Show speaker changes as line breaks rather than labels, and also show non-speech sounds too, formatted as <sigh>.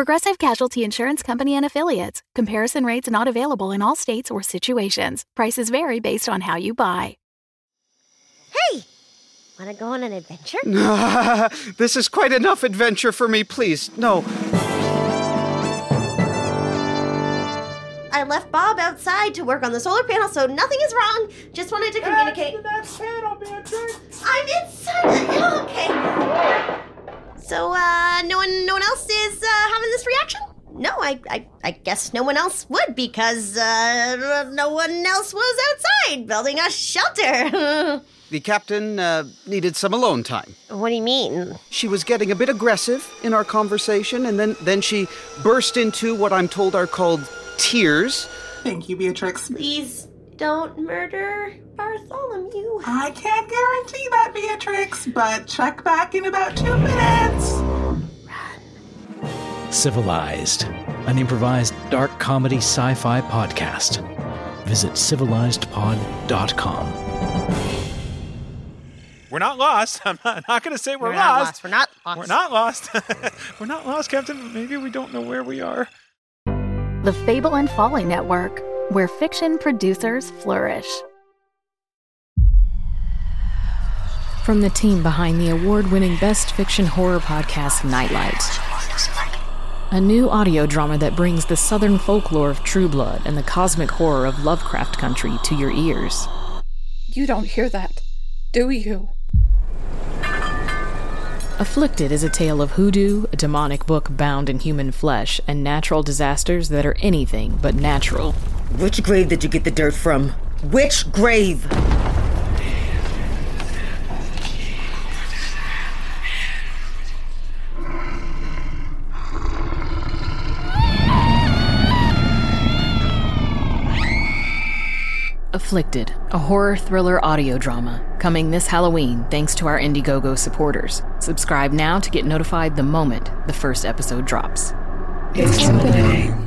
Progressive Casualty Insurance Company and Affiliates. Comparison rates not available in all states or situations. Prices vary based on how you buy.
Hey! Wanna go on an adventure? <laughs>
this is quite enough adventure for me, please. No.
I left Bob outside to work on the solar panel, so nothing is wrong. Just wanted to communicate. I'm inside. I, I, I guess no one else would because uh, no one else was outside building a shelter. <laughs>
The captain uh, needed some alone time.
what do you mean?
She was getting a bit aggressive in our conversation, and then, then she burst into what I'm told are called tears.
Thank you, Beatrix.
Please don't murder Bartholomew.
I can't guarantee that, Beatrix, but check back in about two minutes.
Civilized, an improvised dark comedy sci fi podcast. Visit civilizedpod.com.
We're not lost. <laughs> I'm not, not going to say we're,
We're
lost.
lost. We're not lost.
We're not lost. <laughs> we're not lost, Captain. Maybe we don't know where we are.
The Fable and Folly Network, where fiction producers flourish.
From the team behind the award winning Best Fiction Horror podcast Nightlight. A new audio drama that brings the southern folklore of True Blood and the cosmic horror of Lovecraft Country to your ears.
You don't hear that, do you?
Afflicted is a tale of hoodoo, a demonic book bound in human flesh, and natural disasters that are anything but natural.
Which grave did you get the dirt from? Which grave?
Afflicted, a horror thriller audio drama, coming this Halloween thanks to our Indiegogo supporters. Subscribe now to get notified the moment the first episode drops.
It's happening.